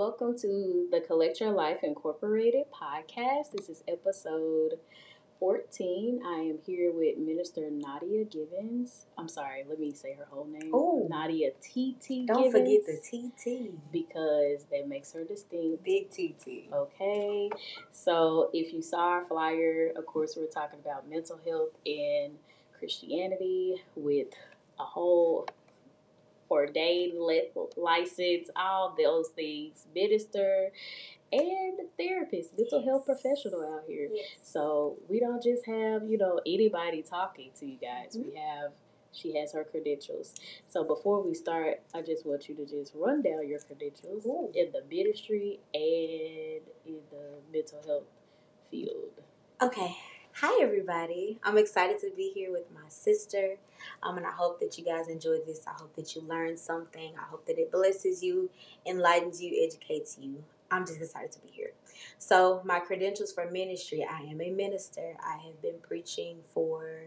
Welcome to the Collect Your Life Incorporated podcast. This is episode 14. I am here with Minister Nadia Givens. I'm sorry, let me say her whole name. Oh. Nadia TT Don't Givens. forget the TT. Because that makes her distinct. Big TT. Okay. So if you saw our flyer, of course, we're talking about mental health and Christianity with a whole ordained li- license, all those things, minister and therapist, mental health professional out here. Yes. So we don't just have, you know, anybody talking to you guys. Mm-hmm. We have she has her credentials. So before we start, I just want you to just run down your credentials Ooh. in the ministry and in the mental health field. Okay. Hi, everybody. I'm excited to be here with my sister. Um, and I hope that you guys enjoyed this. I hope that you learned something. I hope that it blesses you, enlightens you, educates you. I'm just excited to be here. So, my credentials for ministry I am a minister. I have been preaching for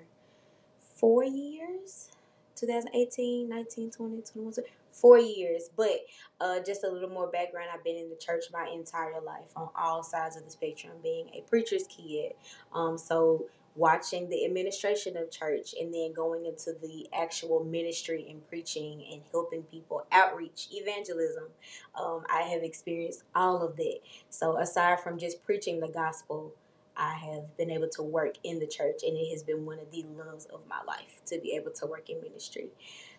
four years 2018, 19, 20, 21, four years. But uh, just a little more background I've been in the church my entire life on all sides of the spectrum, being a preacher's kid. Um, so, watching the administration of church and then going into the actual ministry and preaching and helping people outreach evangelism um, i have experienced all of that so aside from just preaching the gospel i have been able to work in the church and it has been one of the loves of my life to be able to work in ministry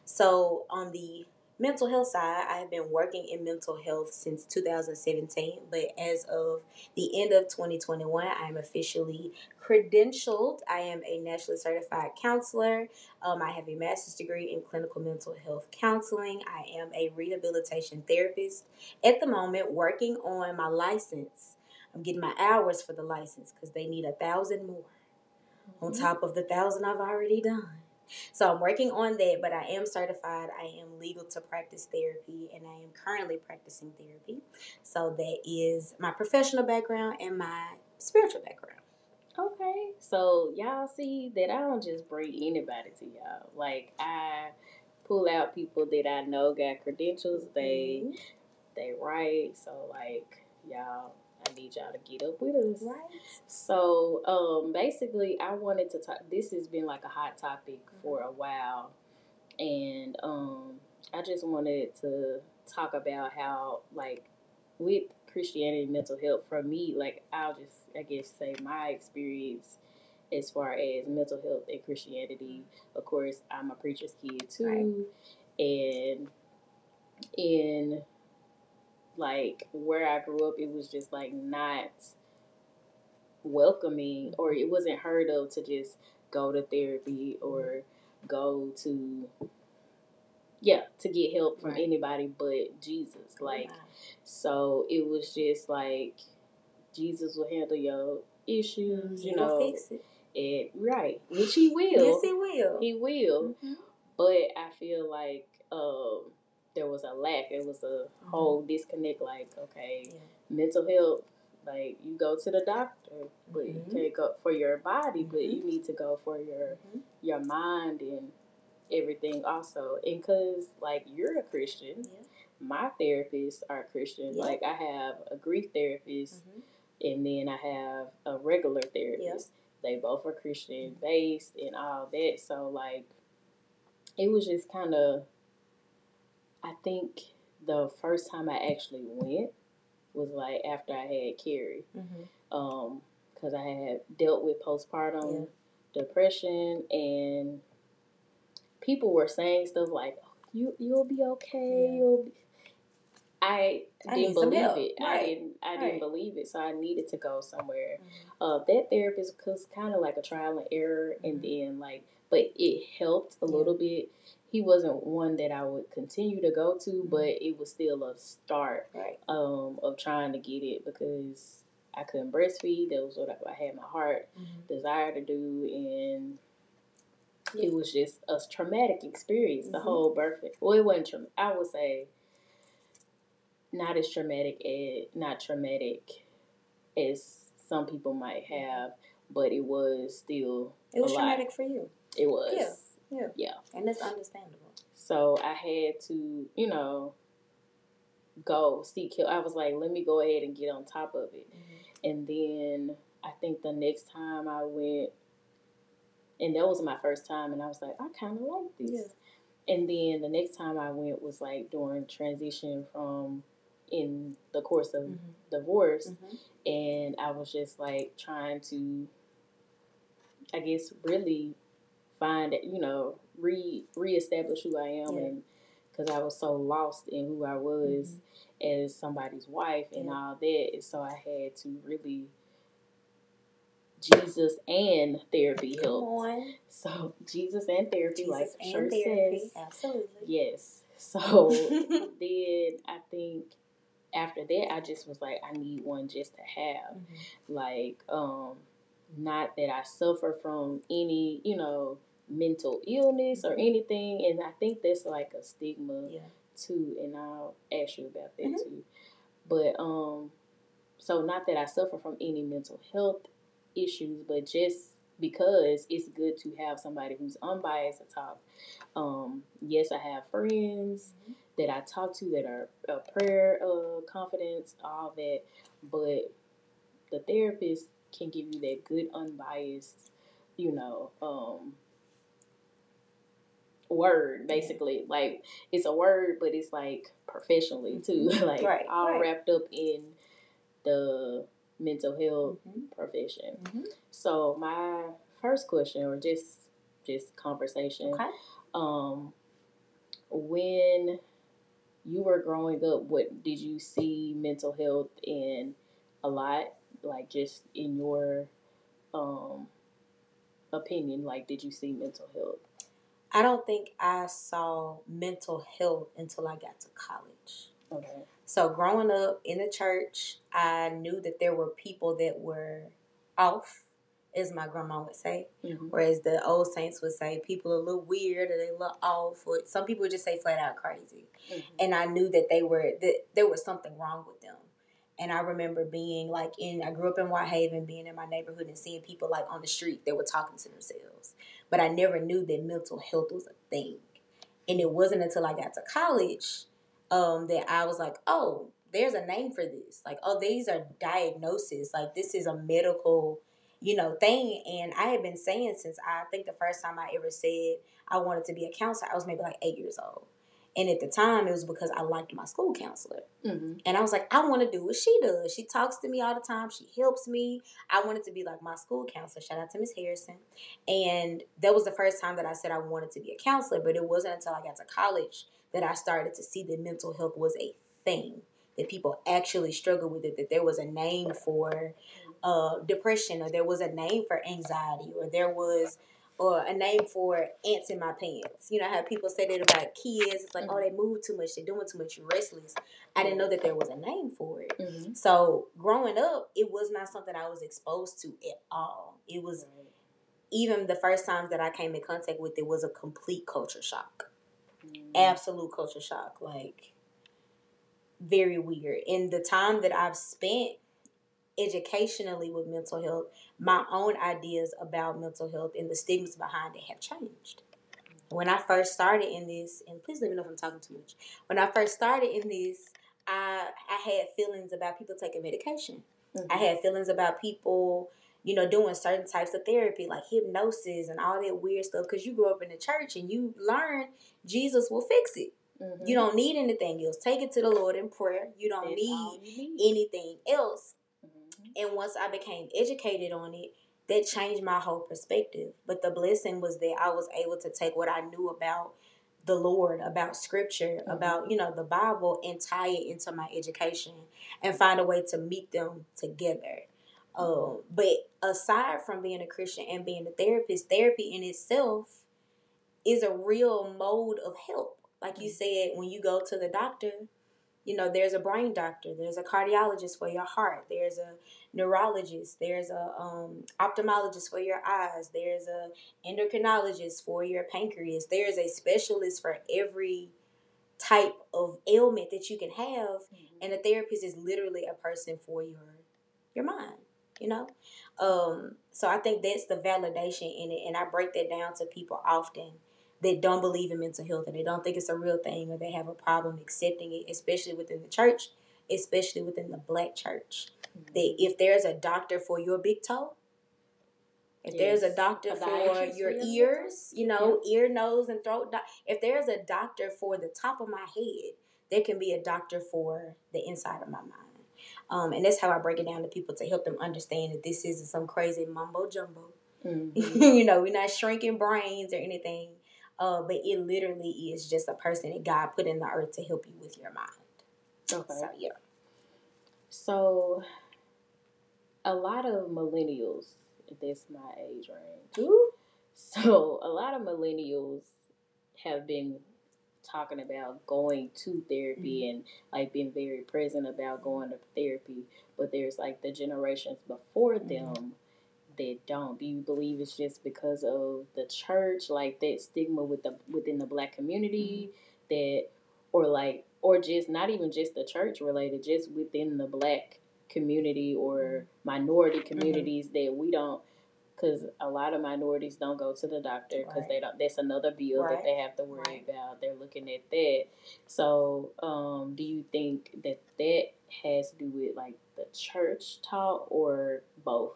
so on the mental health side i have been working in mental health since 2017 but as of the end of 2021 i am officially credentialed. I am a nationally certified counselor. Um, I have a master's degree in clinical mental health counseling. I am a rehabilitation therapist. At the moment, working on my license. I'm getting my hours for the license because they need a thousand more on top of the thousand I've already done. So I'm working on that, but I am certified. I am legal to practice therapy, and I am currently practicing therapy. So that is my professional background and my spiritual background. Okay. So y'all see that I don't just bring anybody to y'all. Like I pull out people that I know got credentials. They Mhm. they write. So like y'all I need y'all to get up with us. right. So, um, basically, I wanted to talk. This has been like a hot topic for a while, and um, I just wanted to talk about how, like, with Christianity and mental health, for me, like, I'll just, I guess, say my experience as far as mental health and Christianity. Of course, I'm a preacher's kid too, and in like where I grew up, it was just like not welcoming or it wasn't heard of to just go to therapy or go to yeah to get help from Right. anybody but jesus like so it was just like jesus will handle your issues you He know fix it. and right which he will Yes, he will. he will Mhm. but I feel like um, there was a lack. It was a whole disconnect. Like, okay, Yeah. mental health, like you go to the doctor, but you Mhm. can't go for your body, but you need to go for your Mhm. your mind and everything also. And cause like you're a Christian, Yeah. my therapists are Christian. Yeah. Like I have a grief therapist, Mhm. and then I have a regular therapist. They both are Christian based and all that. So like it was just kind of I think the first time I actually went was like after I had Carrie. Mhm. Um cuz I had dealt with postpartum Yeah. depression and people were saying stuff like you you'll be okay. Yeah. You'll be I, I didn't some believe it. I didn't. I Right. didn't believe it. So I needed to go somewhere. Mhm. Uh, that therapist was kind of like a trial and error, and Mhm. then like, but it helped a Yeah. little bit. He wasn't one that I would continue to go to, Mhm. but it was still a start Right. um, of trying to get it because I couldn't breastfeed. That was what I, I had my heart Mhm. desire to do, and it was just a traumatic experience. The Mhm. whole birth. Well, it wasn't. Tra- I would say not as traumatic as not traumatic as some people might have, but it was still It was a lot. traumatic for you, It was. Yeah. Yeah. Yeah. and it's understandable. So I had to, you know, go seek help. I was like, let me go ahead and get on top of it. And then I think the next time I went, and that was my first time, and I was like, I kind of like this. Yeah. And then the next time I went was like during transition from in the course of Mhm. divorce, Mhm. and I was just like trying to, I guess, really find it, you know, re reestablish who I am, Yeah. and because I was so lost in who I was as somebody's wife and Yeah. all that, and so I had to really Jesus and therapy helped. So Jesus and therapy, like Jesus the and shirt therapy, says. absolutely. Yes. So then I think after that I just was like, I need one just to have. Mhm. Like, um, not that I suffer from any, you know, mental illness or Mhm. anything. And I think that's like a stigma Yeah. too, and I'll ask you about that Mhm. too. But um, so not that I suffer from any mental health issues, but just because it's good to have somebody who's unbiased to talk. Um, yes, I have friends Mhm. that I talk to that are uh, prayer uh, confidence, all that, but the therapist can give you that good unbiased, you know, um, word basically. Like it's a word, but it's like professionally too, like Right, all right. wrapped up in the mental health Mhm. profession. Mhm. So my first question, or just just conversation, Okay. um, when you were growing up, what did you see mental health in a lot? Like just in your um opinion, like did you see mental health? I don't think I saw mental health until I got to college. Okay. So growing up in the church, I knew that there were people that were off, as my grandma would say, Mm-hmm. or as the old saints would say, people are a little weird or they look off, or some people would just say flat out crazy. Mm-hmm. And I knew that they were that there was something wrong with them. And I remember being like in I grew up in Whitehaven, being in my neighborhood and seeing people like on the street that were talking to themselves. But I never knew that mental health was a thing. And it wasn't until I got to college um, that I was like, oh, there's a name for this. Like, oh, these are diagnoses. Like, this is a medical, you know, thing. And I had been saying since I think the first time I ever said I wanted to be a counselor, I was maybe like eight years old. And at the time, it was because I liked my school counselor. Mm-hmm. And I was like, I want to do what she does. She talks to me all the time. She helps me. I wanted to be like my school counselor. Shout out to Miss Harrison. And that was the first time that I said I wanted to be a counselor. But it wasn't until I got to college that I started to see that mental health was a thing. That people actually struggle with it. That there was a name for uh, depression, or there was a name for anxiety, or there was or a name for ants in my pants. You know how people say that about kids. It's like, oh, they move too much, they're doing too much, you're restless. I didn't know that there was a name for it. Mm-hmm. So growing up, it was not something I was exposed to at all. It was even the first times that I came in contact with it was a complete culture shock. Mm-hmm. Absolute culture shock. Like very weird. In the time that I've spent educationally with mental health, my own ideas about mental health and the stigmas behind it have changed. When I first started in this, and please let me know if I'm talking too much. When I first started in this, I I had feelings about people taking medication. Mm-hmm. I had feelings about people, you know, doing certain types of therapy like hypnosis and all that weird stuff. Because you grew up in the church and you learn Jesus will fix it. Mm-hmm. You don't need anything else. Take it to the Lord in prayer. You don't need need. anything else. And once I became educated on it, that changed my whole perspective. But the blessing was that I was able to take what I knew about the Lord, about scripture, mm-hmm. about, you know, the Bible and tie it into my education and find a way to meet them together. Um, but aside from being a Christian and being a therapist, therapy in itself is a real mode of help. Like you mm-hmm. said, when you go to the doctor, you know, there's a brain doctor, there's a cardiologist for your heart, there's a neurologist, there's a um, ophthalmologist for your eyes, there's a endocrinologist for your pancreas, there's a specialist for every type of ailment that you can have, mm-hmm. and a therapist is literally a person for your your mind. You know, um, so I think that's the validation in it, and I break that down to people often that don't believe in mental health and they don't think it's a real thing or they have a problem accepting it, especially within the church, especially within the black church. Mm-hmm. That if there's a doctor for your big toe, if yes. there's a doctor a for your ears, you know, yeah. ear, nose, and throat, if there's a doctor for the top of my head, there can be a doctor for the inside of my mind. Um, and that's how I break it down to people to help them understand that this isn't some crazy mumbo jumbo. Mm-hmm. you know, we're not shrinking brains or anything. Uh, but it literally is just a person that God put in the earth to help you with your mind. Okay. So yeah. So a lot of millennials, that's my age range. Ooh. So a lot of millennials have been talking about going to therapy mm-hmm. and like being very present about going to therapy, but there's like the generations before mm-hmm. them that don't? Do you believe it's just because of the church, like that stigma with the within the black community, mm-hmm. that, or like, or just not even just the church related, just within the black community or minority mm-hmm. communities mm-hmm. that we don't because a lot of minorities don't go to the doctor because right. they don't. That's another bill right. that they have to worry right. about. They're looking at that. So, um, do you think that that has to do with like the church talk or both?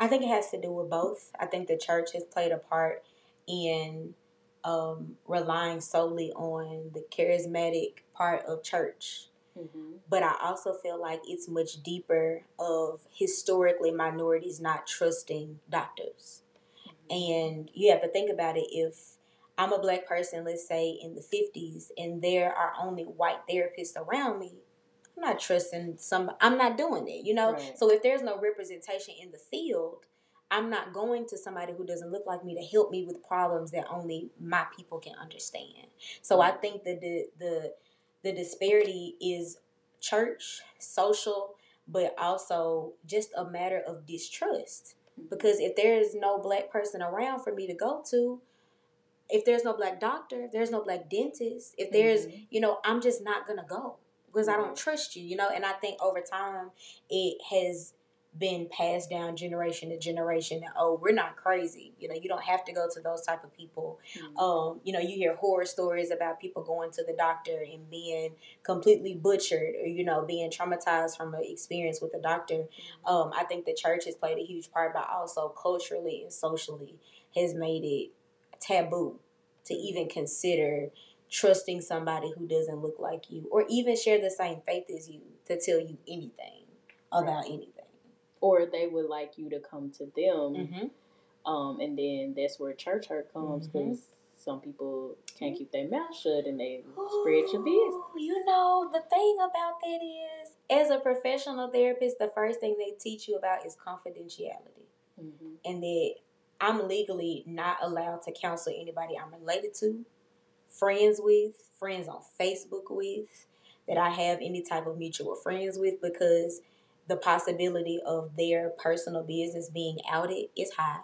I think it has to do with both. I think the church has played a part in um, relying solely on the charismatic part of church. Mm-hmm. But I also feel like it's much deeper of historically minorities not trusting doctors. Mm-hmm. And you have to think about it if I'm a black person, let's say in the 50s, and there are only white therapists around me, I'm not trusting some. I'm not doing it. You know. Right. So if there's no representation in the field, I'm not going to somebody who doesn't look like me to help me with problems that only my people can understand. So. I think that the the the disparity is church, social, but also just a matter of distrust. Because if there is no black person around for me to go to, if there's no black doctor, if there's no black dentist, if there's, mm-hmm. you know, I'm just not gonna go because I don't trust you, you know. And I think over time it has been passed down generation to generation that oh we're not crazy you know you don't have to go to those type of people mm-hmm. um you know you hear horror stories about people going to the doctor and being completely butchered or you know being traumatized from an experience with a doctor mm-hmm. um i think the church has played a huge part but also culturally and socially has made it taboo to even consider trusting somebody who doesn't look like you or even share the same faith as you to tell you anything about anything. Or they would like you to come to them. Mm-hmm. Um, and then that's where church hurt comes because mm-hmm. some people can't keep their mouth shut and they Ooh, spread your business. You know, the thing about that is, as a professional therapist, the first thing they teach you about is confidentiality. Mm-hmm. And that I'm legally not allowed to counsel anybody I'm related to friends with, friends on Facebook with, that I have any type of mutual friends with because the possibility of their personal business being outed is high.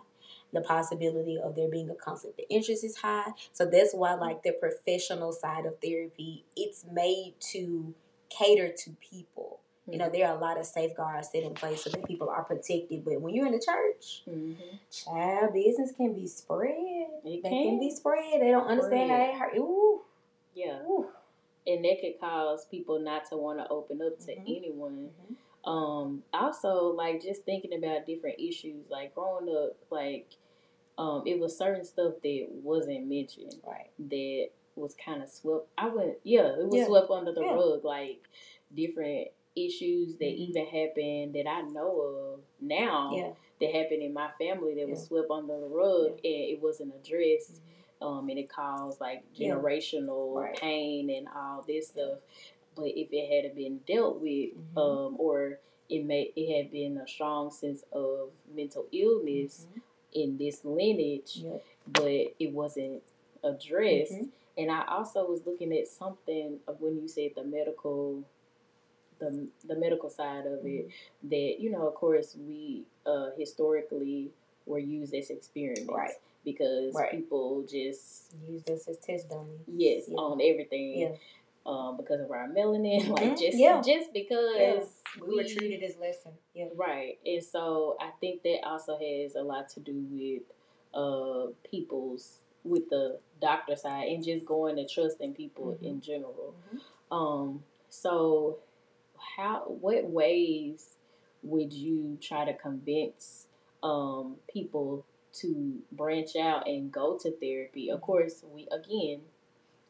The possibility of there being a conflict of interest is high. So that's why like the professional side of therapy, it's made to cater to people you know, there are a lot of safeguards set in place so that people are protected. But when you're in the church, mm-hmm. child business can be spread. It can. can be spread. They don't understand how it hurt. Ooh. Yeah. Ooh. And that could cause people not to want to open up to mm-hmm. anyone. Mm-hmm. Um, also, like just thinking about different issues, like growing up, like um, it was certain stuff that wasn't mentioned, right? That was kind of swept. I went, yeah, it was yeah. swept under the yeah. rug, like different issues that mm-hmm. even happened that I know of now yeah. that happened in my family that yeah. was swept under the rug yeah. and it wasn't addressed. Mm-hmm. um, and it caused like generational Right. pain and all this stuff. But if it had been dealt with, Mhm. um, or it may it had been a strong sense of mental illness Mhm. in this lineage, Yep. but it wasn't addressed. Mhm. And I also was looking at something of when you said the medical, the the medical side of it. That you know, of course, we uh, historically were used as experiments, Right. Because Right. people just Use us as test dummies. yes Yeah. on everything. Yeah. Um, because of our melanin, like just Yeah. just because Yeah. We were treated as lesser. Yeah. Right. And so I think that also has a lot to do with uh people's with the doctor side and just going to trusting people Mhm. in general. Mhm. Um so how what ways would you try to convince um people to branch out and go to therapy? Of course, we again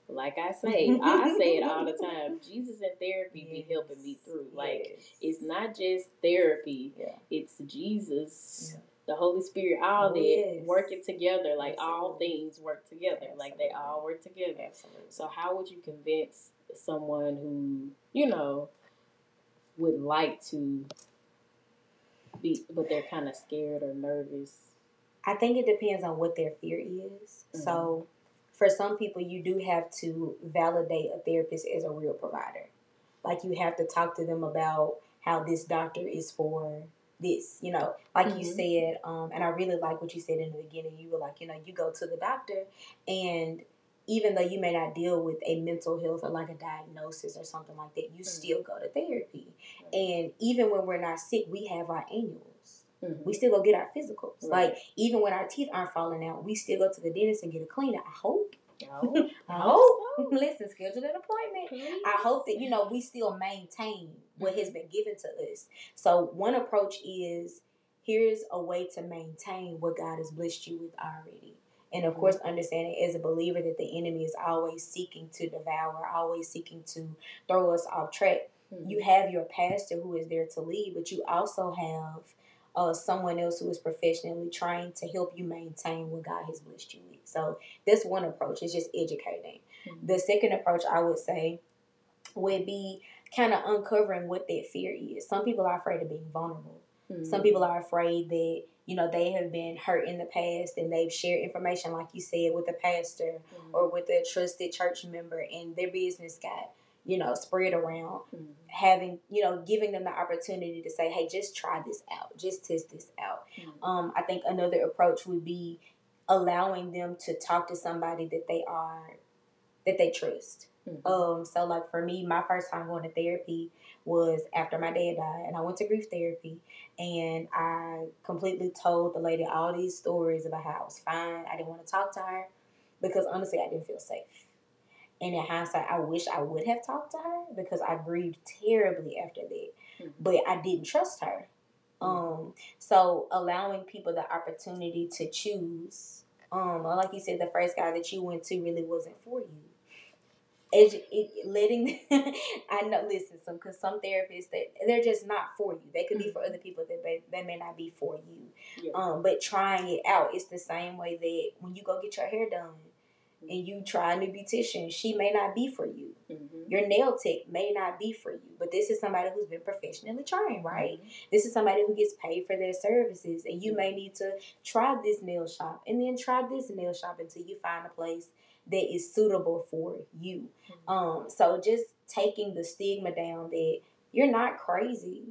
like I say, I say it all the time. Jesus and therapy be helping me through. Like Yes. it's not just therapy Yeah. it's jesus Yeah. the holy spirit all Oh, that yes. working together like all things work together like they all work together Absolutely. so how would you convince someone who you know would like to be but they're kind of scared or nervous I think it depends on what their fear is. Mhm. So, for some people, you do have to validate a therapist as a real provider. Like, you have to talk to them about how this doctor is for this, you know, like you Mhm. said. Um, and I really like what you said in the beginning. You were like, you know, you go to the doctor, and even though you may not deal with a mental health or like a diagnosis or something like that, you Mhm. still go to therapy. Right. And even when we're not sick, we have our annuals Mhm. we still go get our physicals. Right. Like even when our teeth aren't falling out, we still go to the dentist and get a cleaner. I hope. No. I hope. hope Listen, schedule an appointment. Please. I hope that you know we still maintain what has Mhm. been given to us. So one approach is here's a way to maintain what God has blessed you with already. And of course, understanding as a believer that the enemy is always seeking to devour, always seeking to throw us off track Mhm. you have your pastor who is there to lead, but you also have uh, someone else who is professionally trained to help you maintain what God has blessed you with. So that's one approach. It's just educating. Mhm. The second approach I would say would be kind of uncovering what that fear is. Some people are afraid of being vulnerable. Some Mhm. people are afraid that you know they have been hurt in the past and they've shared information like you said with a pastor Mhm. or with a trusted church member and their business got you know spread around Mhm. having you know giving them the opportunity to say hey just try this out just test this out Mhm. um, i think another approach would be allowing them to talk to somebody that they are that they trust Mhm. um, so like for me my first time going to therapy was after my dad died and i went to grief therapy and i completely told the lady all these stories about how i was fine i didn't want to talk to her because honestly i didn't feel safe and in hindsight, I wish I would have talked to her because I grieved terribly after that. Mhm. But I didn't trust her. Um, so allowing people the opportunity to choose. Um, like you said, the first guy that you went to really wasn't for you. Edu- it, letting I know listen some because some therapists that they're just not for you. They could be for other people that may, that may not be for you. Yeah. Um, but trying it out, it's the same way that when you go get your hair done and you try a new beautician, she may not be for you. Mhm. Your nail tech may not be for you, but this is somebody who's been professionally trained, right? This is somebody who gets paid for their services, and you may need to try this nail shop and then try this nail shop until you find a place that is suitable for you. Mhm. Um, so just taking the stigma down that you're not crazy,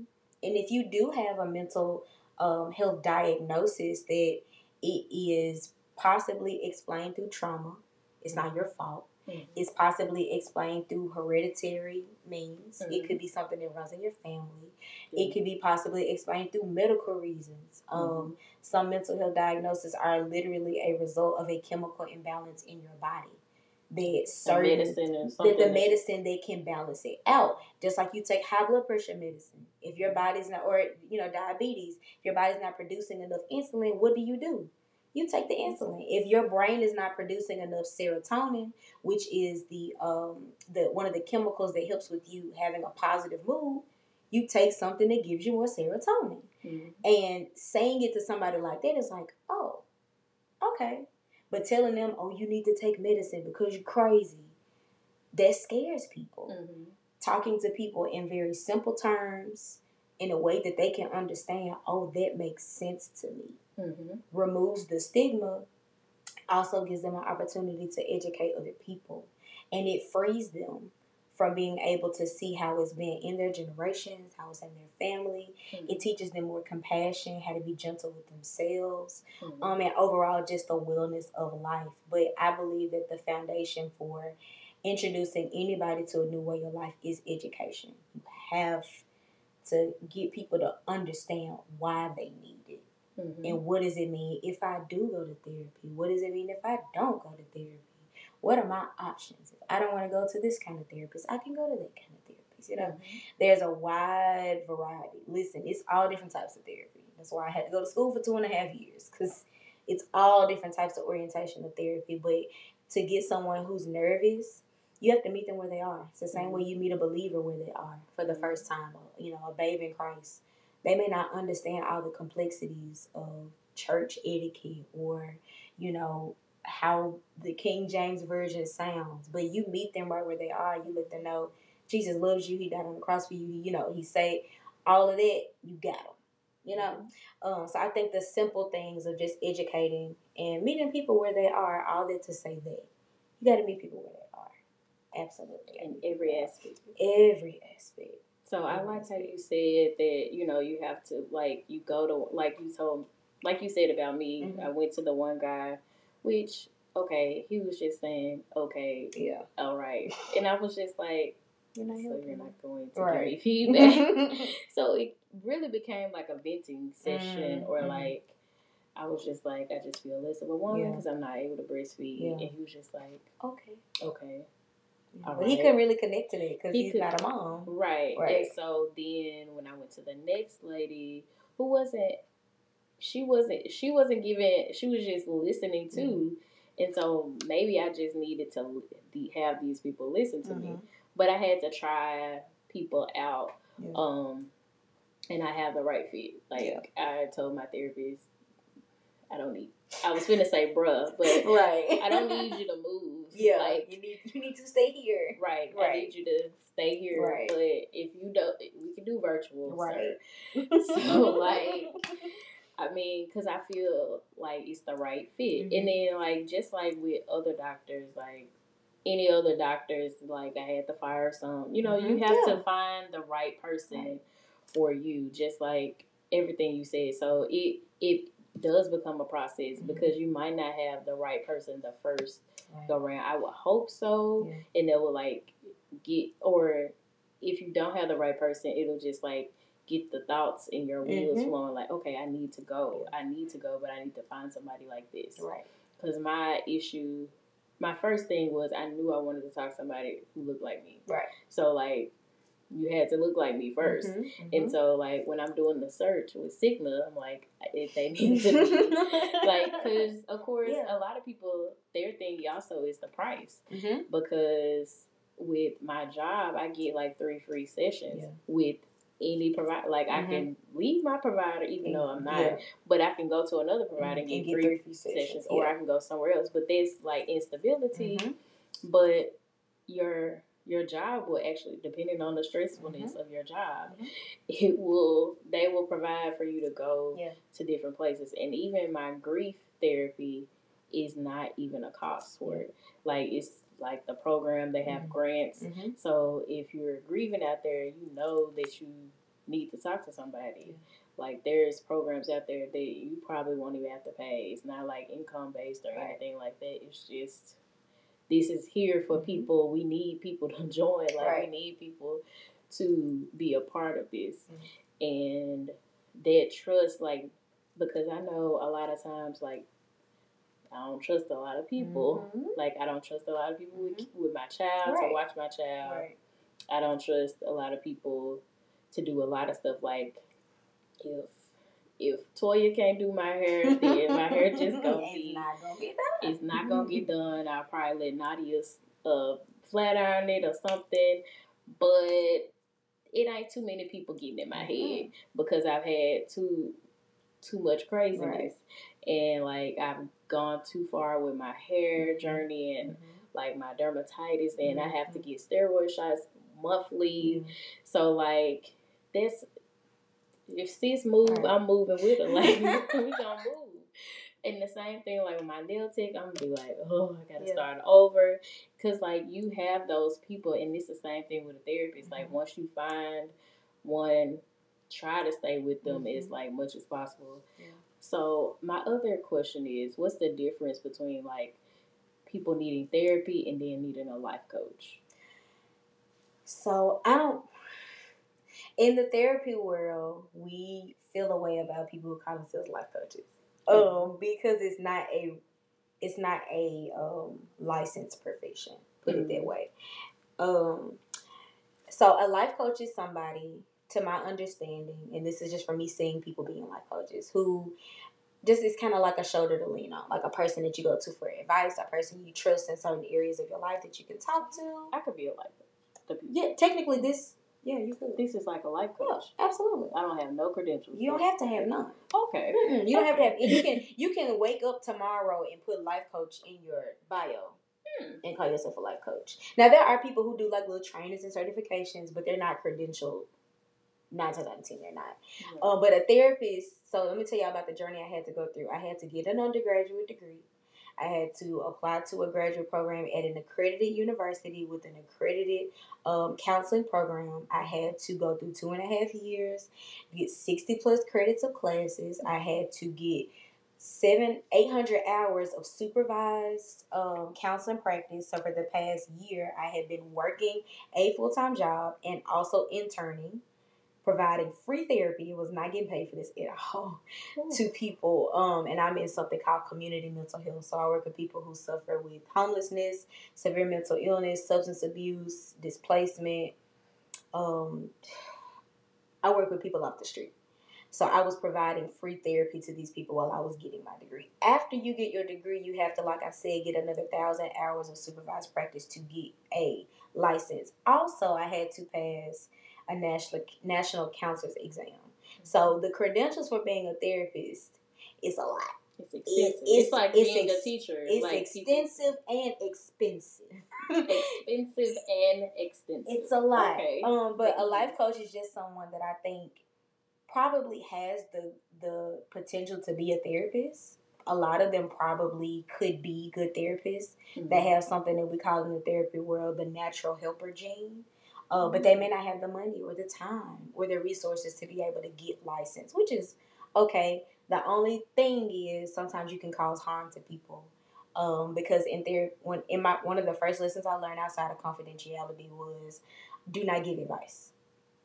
and if you do have a mental um, health diagnosis that it is possibly explained through trauma, it's not your fault. Mhm. It's possibly explained through hereditary means. It Mhm. could be something that runs in your family. Yeah. It could be possibly explained through medical reasons. Um, some mental health diagnoses are literally a result of a chemical imbalance in your body. That certain medicine that the medicine they can balance it out. Just like you take high blood pressure medicine. If your body's not or you know, diabetes, if your body's not producing enough insulin, what do you do? You take the insulin. If your brain is not producing enough serotonin, which is the um the one of the chemicals that helps with you having a positive mood, you take something that gives you more serotonin. Mhm. And saying it to somebody like that is like, oh, okay. But telling them, oh, you need to take medicine because you're crazy, that scares people. Mm-hmm. Talking to people in very simple terms, in a way that they can understand, oh, that makes sense to me. Mm-hmm. Removes the stigma, also gives them an opportunity to educate other people. And it frees them from being able to see how it's been in their generations, how it's in their family. Mm-hmm. It teaches them more compassion, how to be gentle with themselves, Mm-hmm. um, and overall just the wellness of life. But I believe that the foundation for introducing anybody to a new way of life is education. You have to get people to understand why they need it. Mhm. And what does it mean if I do go to therapy? What does it mean if I don't go to therapy? What are my options? If I don't want to go to this kind of therapist, I can go to that kind of therapist. You know, Mhm. there's a wide variety. Listen, it's all different types of therapy. That's why I had to go to school for two and a half years because it's all different types of orientation of therapy. But to get someone who's nervous, you have to meet them where they are. It's the same way you meet a believer where they are for the first time. You know, a babe in Christ. They may not understand all the complexities of church etiquette or, you know, how the King James Version sounds. But you meet them right where they are. You let them know Jesus loves you. He died on the cross for you. He, you know, he say all of that. You got them. You know. Um, so I think the simple things of just educating and meeting people where they are, all that to say that you got to meet people where they are. Absolutely. in every aspect. Every aspect. So I liked how you said that you know you have to like you go to like you told like you said about me. Mhm. I went to the one guy, which okay, he was just saying okay, Yeah. all right, and I was just like, You're not so you're not going to Right. give feedback. so it really became like a venting session, Mm, or mhm. like I was just like I just feel less of a woman Yeah. because I'm not able to breastfeed, Yeah. and he was just like okay. okay. But he couldn't really connect to that because He he's could- not a mom. Right. Right. And so then when I went to the next lady who wasn't she wasn't she wasn't giving she was just listening to. Mm-hmm. And so maybe I just needed to have these people listen to me. Mhm. But I had to try people out. Yeah. Um and I have the right fit. Like Yeah. I told my therapist I don't need I was finna say bruh, but right. I don't need you to move. Yeah. Like you need you need to stay here. Right. right. I need you to stay here. Right. But if you don't, we can do virtual. Right. So, like, I mean, because I feel like it's the right fit. Mhm. And then, like, just like with other doctors, like, any other doctors, like, I had to fire some. You know, you Mhm. have Yeah. to find the right person Right. for you, just like everything you said. So, it, it, does become a process Mhm. because you might not have the right person the first Right. go around. I would hope so, Yeah. and they will like get or if you don't have the right person, it'll just like get the thoughts in your wheels Mhm. flowing. Like, okay, I need to go. I need to go, but I need to find somebody like this. Right. Because my issue, my first thing was I knew I wanted to talk to somebody who looked like me. Right. So like, you had to look like me 1st Mhm, And mhm. so like when I'm doing the search with Cigna, I'm like, if they need to be like because of course Yeah. a lot of people their thing also is the price Mhm. because with my job i get like three free sessions Yeah. with any provider like i can leave my provider even though i'm not Yeah. but i can go to another provider and get, get three, free sessions, sessions, or i can go somewhere else but there's like instability but your your job will actually depending on the stressfulness Mm-hmm. of your job Mhm. it will they will provide for you to go Yeah. to different places and even my grief therapy is not even a cost for it like it's like the program they have Mhm. grants Mhm. so if you're grieving out there you know that you need to talk to somebody like there's programs out there that you probably won't even have to pay it's not like income based or Right. anything like that it's just this is here for people we need people to join like Right. we need people to be a part of this Mhm. and that trust like because i know a lot of times like i don't trust a lot of people Mhm. like i don't trust a lot of people with, with my child Right. to watch my child Right. i don't trust a lot of people to do a lot of stuff like if if toya can't do my hair then my hair just gonna It's be not gonna be done. it's not gonna get done. I'll probably let Nadia uh, flat iron it or something, but it ain't too many people getting in my head because I've had two too much craziness. Right. And like I've gone too far with my hair mm-hmm. journey and mm-hmm. like my dermatitis and mm-hmm. I have to mm-hmm. get steroid shots monthly. Mm-hmm. So like that's if sis move, right. I'm moving with her. Like we gonna move. And the same thing, like with my nail tech, I'm gonna be like, oh, I gotta yeah. start over, cause like you have those people, and it's the same thing with a therapist. Mm-hmm. Like once you find one, try to stay with them mm-hmm. as like much as possible. Yeah. So my other question is, what's the difference between like people needing therapy and then needing a life coach? So I don't. In the therapy world, we feel a way about people who call themselves life coaches um, because it's not a it's not a um, licensed profession. Put mm-hmm. it that mm-hmm. way. Um, so a life coach is somebody, to my understanding, and this is just from me seeing people being life coaches who just is kind of like a shoulder to lean on, like a person that you go to for advice, a person you trust in certain areas of your life that you can talk to. I could be a life coach. Yeah, technically, this yeah, you could. This is like a life coach. Yeah, absolutely. I don't have no credentials. You don't have to have none. Okay. Mm-mm. You don't have to have. You can you can wake up tomorrow and put life coach in your bio. Hmm. And call yourself a life coach. Now there are people who do like little trainings and certifications, but they're not credentialed. Nine times out of ten, they're not. Mm-hmm. Um, but a therapist. So let me tell y'all about the journey I had to go through. I had to get an undergraduate degree. I had to apply to a graduate program at an accredited university with an accredited um, counseling program. I had to go through two and a half years, get 60 plus credits of classes. I had to get seven, 800 hours of supervised um, counseling practice. So for the past year, I had been working a full time job and also interning providing free therapy. It was not getting paid for this at all to people. Um, and I'm in something called community mental health. So I work with people who suffer with homelessness, severe mental illness, substance abuse, displacement. Um, I work with people off the street. So I was providing free therapy to these people while I was getting my degree. After you get your degree, you have to, like I said, get another thousand hours of supervised practice to get a license. Also, I had to pass a national national counselor's exam. So the credentials for being a therapist is a lot. It's expensive. It's, it's, like it's being ex- a teacher. It's like extensive people. and expensive. expensive and expensive. It's a lot. Okay. Um, but a life coach is just someone that I think probably has the the potential to be a therapist. A lot of them probably could be good therapists. Mm-hmm. They have something that we call in the therapy world the natural helper gene. Uh, but they may not have the money or the time or the resources to be able to get licensed, which is okay. The only thing is sometimes you can cause harm to people. Um, because in there, when in my one of the first lessons I learned outside of confidentiality was, do not give advice.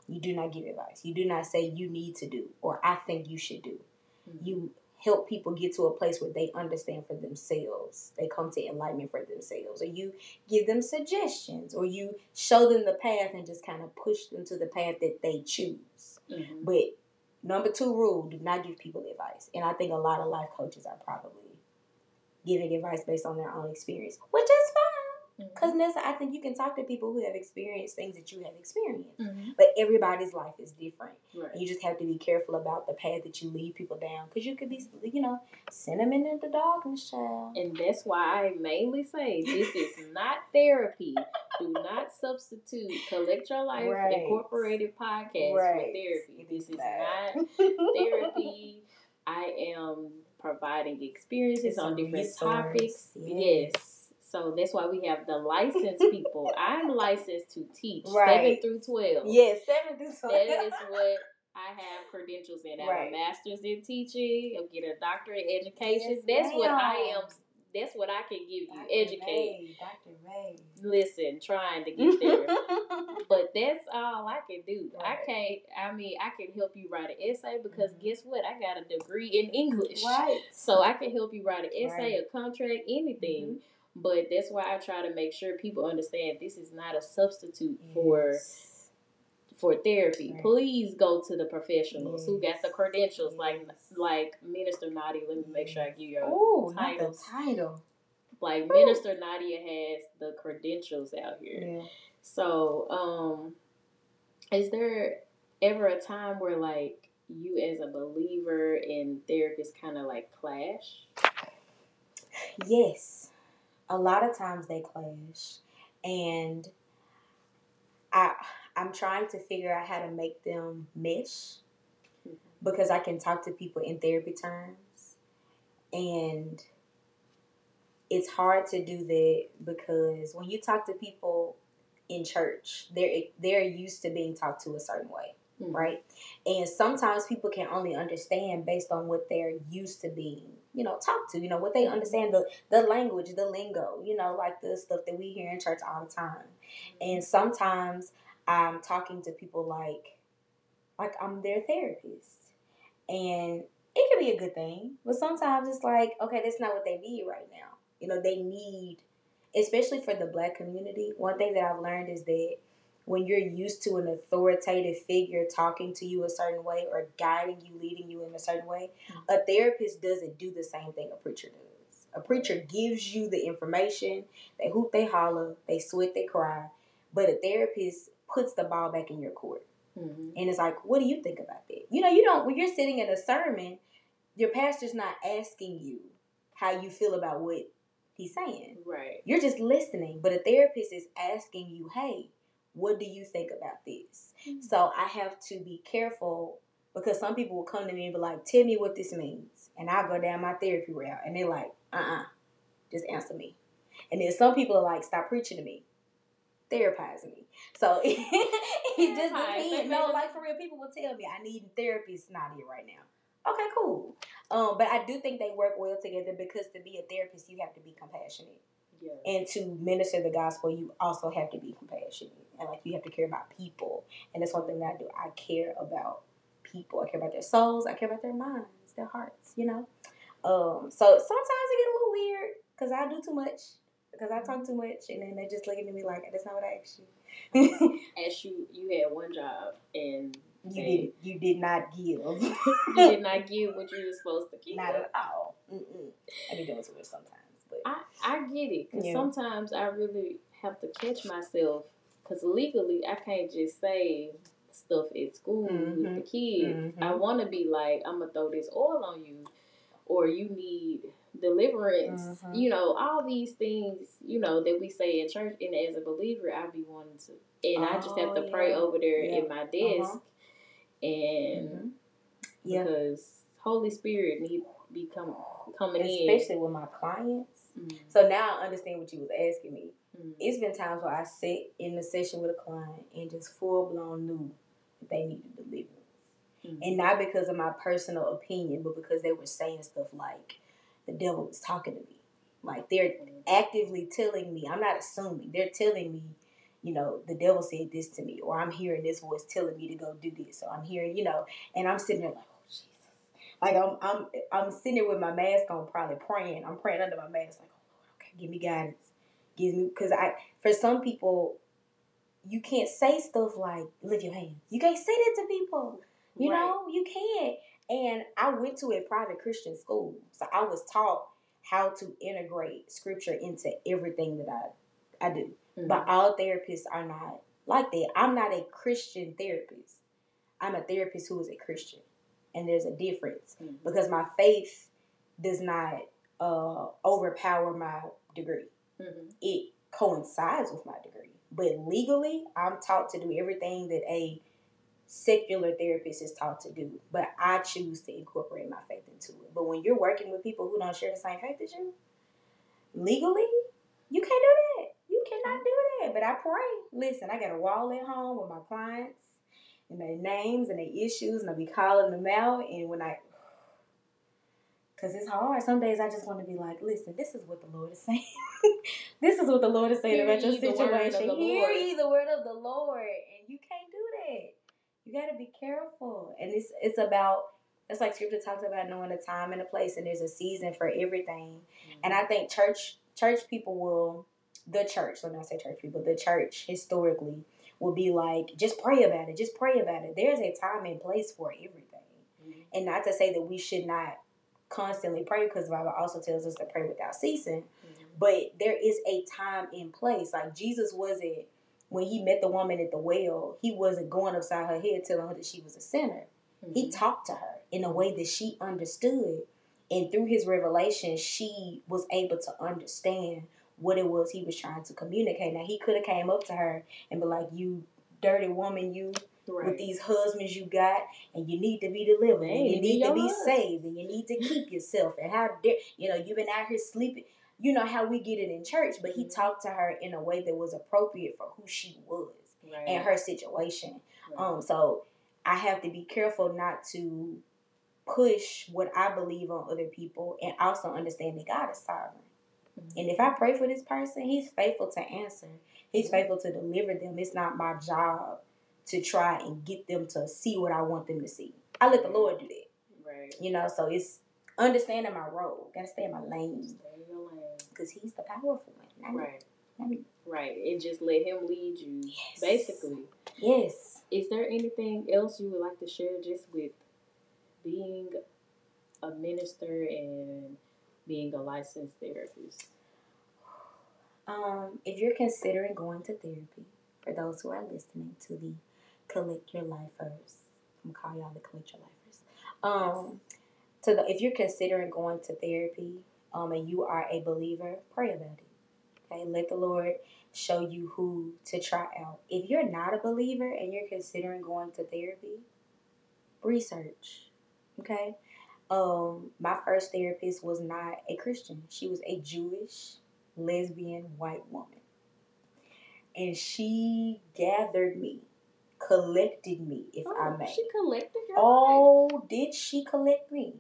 You do not give advice. You do not say you need to do or I think you should do. Mm-hmm. You help people get to a place where they understand for themselves. They come to enlightenment for themselves. Or you give them suggestions or you show them the path and just kind of push them to the path that they choose. Mm-hmm. But number two rule do not give people advice. And I think a lot of life coaches are probably giving advice based on their own experience, which. Because mm-hmm. Nessa, I think you can talk to people who have experienced things that you have experienced, mm-hmm. but everybody's life is different. Right. You just have to be careful about the path that you lead people down, because you could be, you know, them into the darkness, child. And that's why I mainly say this is not therapy. Do not substitute Collect Your Life right. Incorporated podcast right. for therapy. This is not therapy. I am providing experiences it's on different topics. Yes. yes so that's why we have the licensed people. I'm licensed to teach right. seven through twelve. Yes, seven through twelve. That is what I have credentials in. I have right. a master's in teaching. I'm getting a doctorate in education. Yes, that's ma'am. what I am. That's what I can give you. Dr. Educate. Ray, Dr. Ray. Listen, trying to get there. but that's all I can do. Right. I can't I mean I can help you write an essay because mm-hmm. guess what? I got a degree in English. Right. So I can help you write an essay, right. a contract, anything. Mm-hmm but that's why I try to make sure people understand this is not a substitute yes. for for therapy. Right. Please go to the professionals yes. who got the credentials, yes. like like Minister Nadia. Let me make sure I give you your title. title. Like Ooh. Minister Nadia has the credentials out here. Yeah. So, um, is there ever a time where like you as a believer and therapist kind of like clash? Yes, a lot of times they clash, and I I'm trying to figure out how to make them mesh because I can talk to people in therapy terms, and it's hard to do that because when you talk to people in church, they're they're used to being talked to a certain way Mhm. right? And sometimes people can only understand based on what they're used to being, you know, talk to, you know, what they understand the the language, the lingo, you know, like the stuff that we hear in church all the time. And sometimes I'm talking to people like like I'm their therapist. And it can be a good thing, but sometimes it's like, okay, that's not what they need right now. You know, they need especially for the black community, one thing that I've learned is that when you're used to an authoritative figure talking to you a certain way or guiding you, leading you in a certain way, a therapist doesn't do the same thing a preacher does. A preacher gives you the information, they hoop, they holler, they sweat, they cry, but a therapist puts the ball back in your court. Mhm. And it's like, what do you think about that? You know, you don't, when you're sitting in a sermon, your pastor's not asking you how you feel about what he's saying. Right. You're just listening, but a therapist is asking you, hey, what do you think about this? Mhm. So I have to be careful because some people will come to me and be like, tell me what this means. And I'll go down my therapy route. And they're like, uh uh just answer me. And then some people are like, stop preaching to me. Therapize me. So it just Therapize. depends. No, like for real, people will tell me I need a therapist not here right now. Okay, cool. Um, but I do think they work well together because to be a therapist, you have to be compassionate Yeah. and to minister the gospel, you also have to be compassionate and like you have to care about people. And that's one thing that I do. I care about people. I care about their souls. I care about their minds, their hearts. You know. Um. So sometimes it get a little weird because I do too much because I talk too much, and then they just looking at me like that's not what I asked you. As you you had one job and you did. You did not give. you did not give what you were supposed to give. not at all. Mm-mm. I be doing too much sometimes, I, I get it because Yeah. sometimes I really have to catch myself because legally I can't just say stuff at school with the kids. I Mhm. want to be like, I'm gonna throw this oil on you, or you need deliverance. Mhm. You know, all these things. You know that we say in church, and as a believer, I be wanting to, and I just have Oh, to pray over there Yeah. at my desk, Uh-huh. and Mhm. yeah. because Holy Spirit need be come coming in. especially with my clients. In. Mm, So now I understand what you was asking me. mm, It's been times where I sit in the session with a client and just full blown knew that they needed deliverance. mm. And not because of my personal opinion, but because they were saying stuff like the devil was talking to me. Like they're actively telling me, I'm not assuming, they're telling me, you know, the devil said this to me, or I'm hearing this voice telling me to go do this, or I'm hearing, you know, and I'm sitting there like. Like I'm I'm I'm sitting there with my mask on, probably praying. I'm praying under my mask, like, oh Lord, okay, give me guidance. Give me because I for some people you can't say stuff like lift your hands. You can't say that to people. You Right. know, you can't. And I went to a private Christian school. So I was taught how to integrate scripture into everything that I I do. Mhm. But all therapists are not like that. I'm not a Christian therapist. I'm a therapist who is a Christian. And there's a difference Mhm. because my faith does not uh, overpower my degree. Mhm. It coincides with my degree. But legally, I'm taught to do everything that a secular therapist is taught to do. But I choose to incorporate my faith into it. But when you're working with people who don't share the same faith as you, legally, you can't do that. You cannot do that. But I pray. Listen, I got a wall at home with my clients and their names and their issues, and I'll be calling them out. And when I, because it's hard. Some days I just want to be like, listen, this is what the Lord is saying. this is what the Lord is saying Hear about your ye the word of situation. Hear Lord. ye the word of the Lord, and you can't do that. You got to be careful, and it's it's about. It's like Scripture talks about knowing a time and a place, and there's a season for everything. Mm-hmm. And I think church church people will the church, let me not say church people, the church historically will be like, just pray about it, just pray about it. There's a time and place for everything. Mhm. And not to say that we should not constantly pray because the Bible also tells us to pray without ceasing. Mhm. But there is a time and place. Like Jesus wasn't when he met the woman at the well, he wasn't going upside her head telling her that she was a sinner. Mm-hmm. He talked to her in a way that she understood. And through his revelation, she was able to understand what it was he was trying to communicate. Now he could have came up to her and be like, "You dirty woman, you right. with these husbands you got, and you need to be delivered, and you need to be husband. saved, and you need to keep yourself. And how dare you know you've been out here sleeping. You know how we get it in church, but he Mhm. talked to her in a way that was appropriate for who she was right. and her situation. Right. Um, so I have to be careful not to push what I believe on other people, and also understand that God is sovereign. And if I pray for this person, He's faithful to answer. He's faithful to deliver them. It's not my job to try and get them to see what I want them to see. I let the Lord do that. right. You know, so it's understanding my role. Gotta stay in my lane Stay in your lane. because He's the powerful one. Right. Me. Right. And just let him lead you. Yes. Basically. Yes. Is there anything else you would like to share just with being a minister and being a licensed therapist? Um, if you're considering going to therapy, for those who are listening to the Collect Your Life First, I'm gonna call y'all the Collect Your Life First. Um, to the if you're considering going to therapy, um, and you are a believer, pray about it. Okay, let the Lord show you who to try out. If you're not a believer and you're considering going to therapy, research. Okay. Um, my first therapist was not a Christian. She was a Jewish lesbian white woman. And she gathered me, collected me, if I Oh, may. She collected your Oh, did she collect me?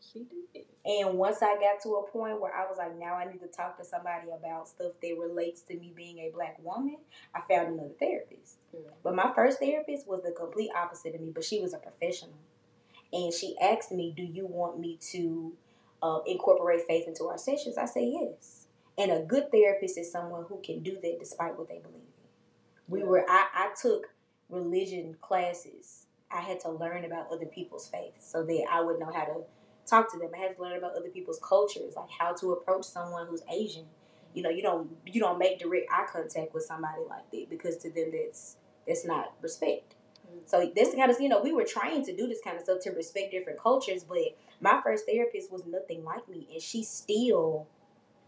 She did. And once I got to a point where I was like, now I need to talk to somebody about stuff that relates to me being a black woman, I found another therapist. But my first therapist was the complete opposite of me, but she was a professional. And she asked me, Do you want me to uh, incorporate faith into our sessions? I said, Yes. And a good therapist is someone who can do that despite what they believe in. We were, I, I took religion classes. I had to learn about other people's faith so that I would know how to talk to them. I had to learn about other people's cultures, like how to approach someone who's Asian. You know, you don't you don't make direct eye contact with somebody like that because to them that's that's not respect. So this kind of you know we were trying to do this kind of stuff to respect different cultures, but my first therapist was nothing like me, and she still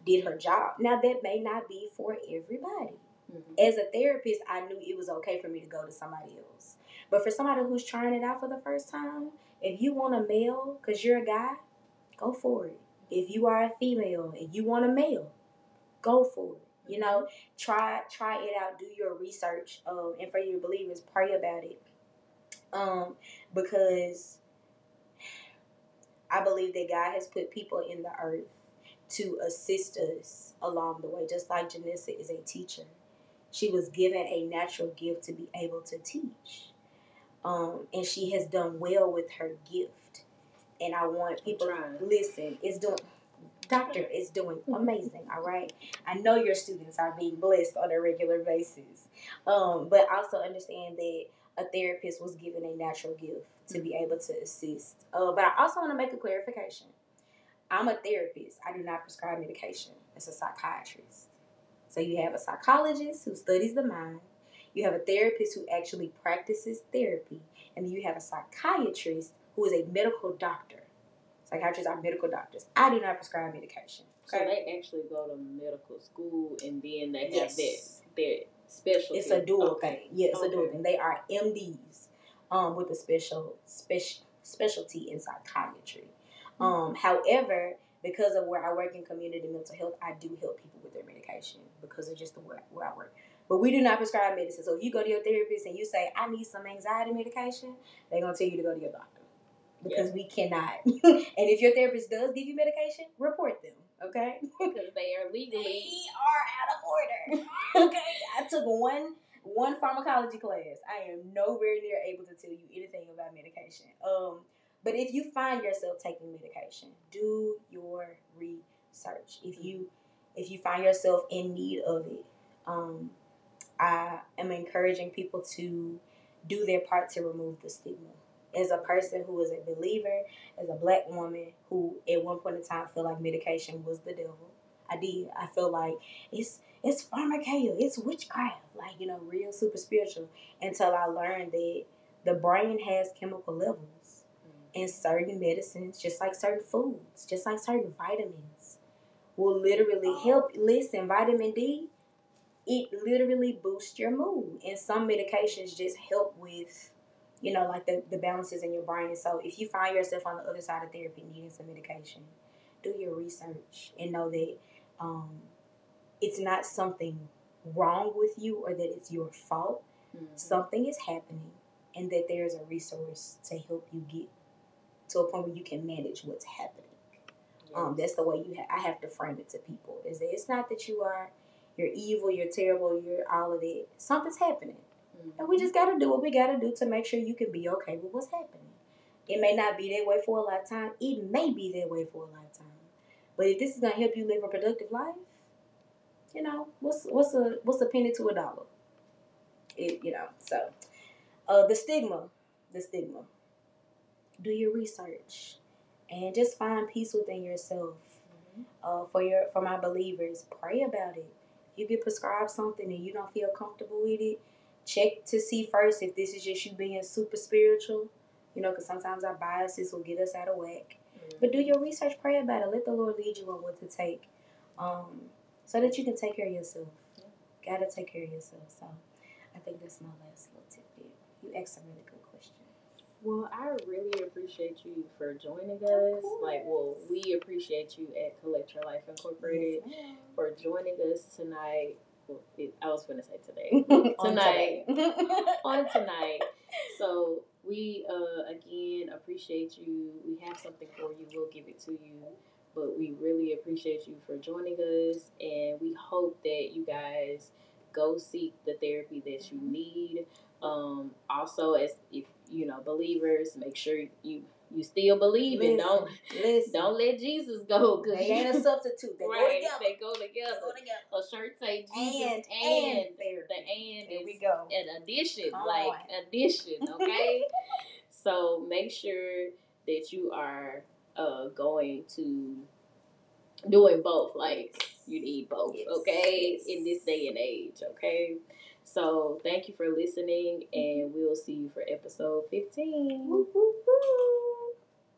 did her job. Now that may not be for everybody. Mhm. As a therapist, I knew it was okay for me to go to somebody else. But for somebody who's trying it out for the first time, if you want a male because you're a guy, go for it. If you are a female and you want a male, go for it. You know, try try it out. Do your research, um, and for your believers, pray about it. Um, because I believe that God has put people in the earth to assist us along the way. Just like Janessa is a teacher, she was given a natural gift to be able to teach, um, and she has done well with her gift. And I want people trying. listen. It's doing. Doctor is doing amazing, all right? I know your students are being blessed on a regular basis. Um, but also understand that a therapist was given a natural gift to be able to assist. Uh, but I also want to make a clarification. I'm a therapist. I do not prescribe medication. It's a psychiatrist. So you have a psychologist who studies the mind. You have a therapist who actually practices therapy, and you have a psychiatrist who is a medical doctor. Psychiatrists are medical doctors. I do not prescribe medication. So they actually go to medical school and then they have Yes. that their specialty. It's a dual Okay. thing. Yeah, it's a dual thing. They are MDs um, with a special special specialty in psychiatry. Um, however, because of where I work in community mental health, I do help people with their medication because of just the where, where I work. But we do not prescribe medicine. So if you go to your therapist and you say, I need some anxiety medication, they're going to tell you to go to your doctor. Because we cannot. and if your therapist does give you medication, report them. Okay? Because they are They legally. are out of order. okay, I took one one pharmacology class. I am nowhere near able to tell you anything about medication. Um, but if you find yourself taking medication, do your research. If you if you find yourself in need of it, um, I am encouraging people to do their part to remove the stigma. As a person who is a believer, as a black woman who at one point in time felt like medication was the devil, I did. I feel like it's it's pharmakeia, it's witchcraft, like you know, real super spiritual. Until I learned that the brain has chemical levels, mm. And certain medicines, just like certain foods, just like certain vitamins, will literally oh. help. Listen, vitamin D, it literally boosts your mood. And some medications just help with, you know, like the, the balances in your brain. So if you find yourself on the other side of therapy needing some medication, do your research and know that um, it's not something wrong with you or that it's your fault. Mm-hmm. Something is happening and that there's a resource to help you get to a point where you can manage what's happening. Yes. Um, that's the way you. Ha- I have to frame it to people. Is that it's not that you are, you're evil, you're terrible, you're all of it. Something's happening, mm-hmm. and we just got to do what we got to do to make sure you can be okay with what's happening. It may not be that way for a lifetime. It may be that way for a lifetime. But if this is gonna help you live a productive life, you know, what's what's a what's a penny to a dollar? It you know, so uh the stigma. The stigma. Do your research and just find peace within yourself. Mm-hmm. Uh, for your for my believers, pray about it. If you get prescribed something and you don't feel comfortable with it, check to see first if this is just you being super spiritual. You know, because sometimes our biases will get us out of whack. But do your research, pray about it. Let the Lord lead you on what to take, um, so that you can take care of yourself. Yeah. Gotta take care of yourself. So, I think that's my last little tidbit. You asked a really good question. Well, I really appreciate you for joining us. Like, well, we appreciate you at Collect Your Life Incorporated yes, for joining us tonight. I was going to say today. tonight. on tonight. So we uh, again appreciate you. We have something for you. We'll give it to you. But we really appreciate you for joining us, and we hope that you guys go seek the therapy that you need. Um, also, as if you know believers, make sure you you still believe listen, Don't listen. don't let Jesus go because they ain't a substitute. They right, go together. They go together. They go together. A shirt say Jesus and, and, and the and there we go. An addition, like on. addition. Okay, so make sure that you are uh, going to doing both. Like you need both. Yes. Okay, yes. in this day and age. Okay. So thank you for listening, and we'll see you for episode 15. Woo, woo, woo.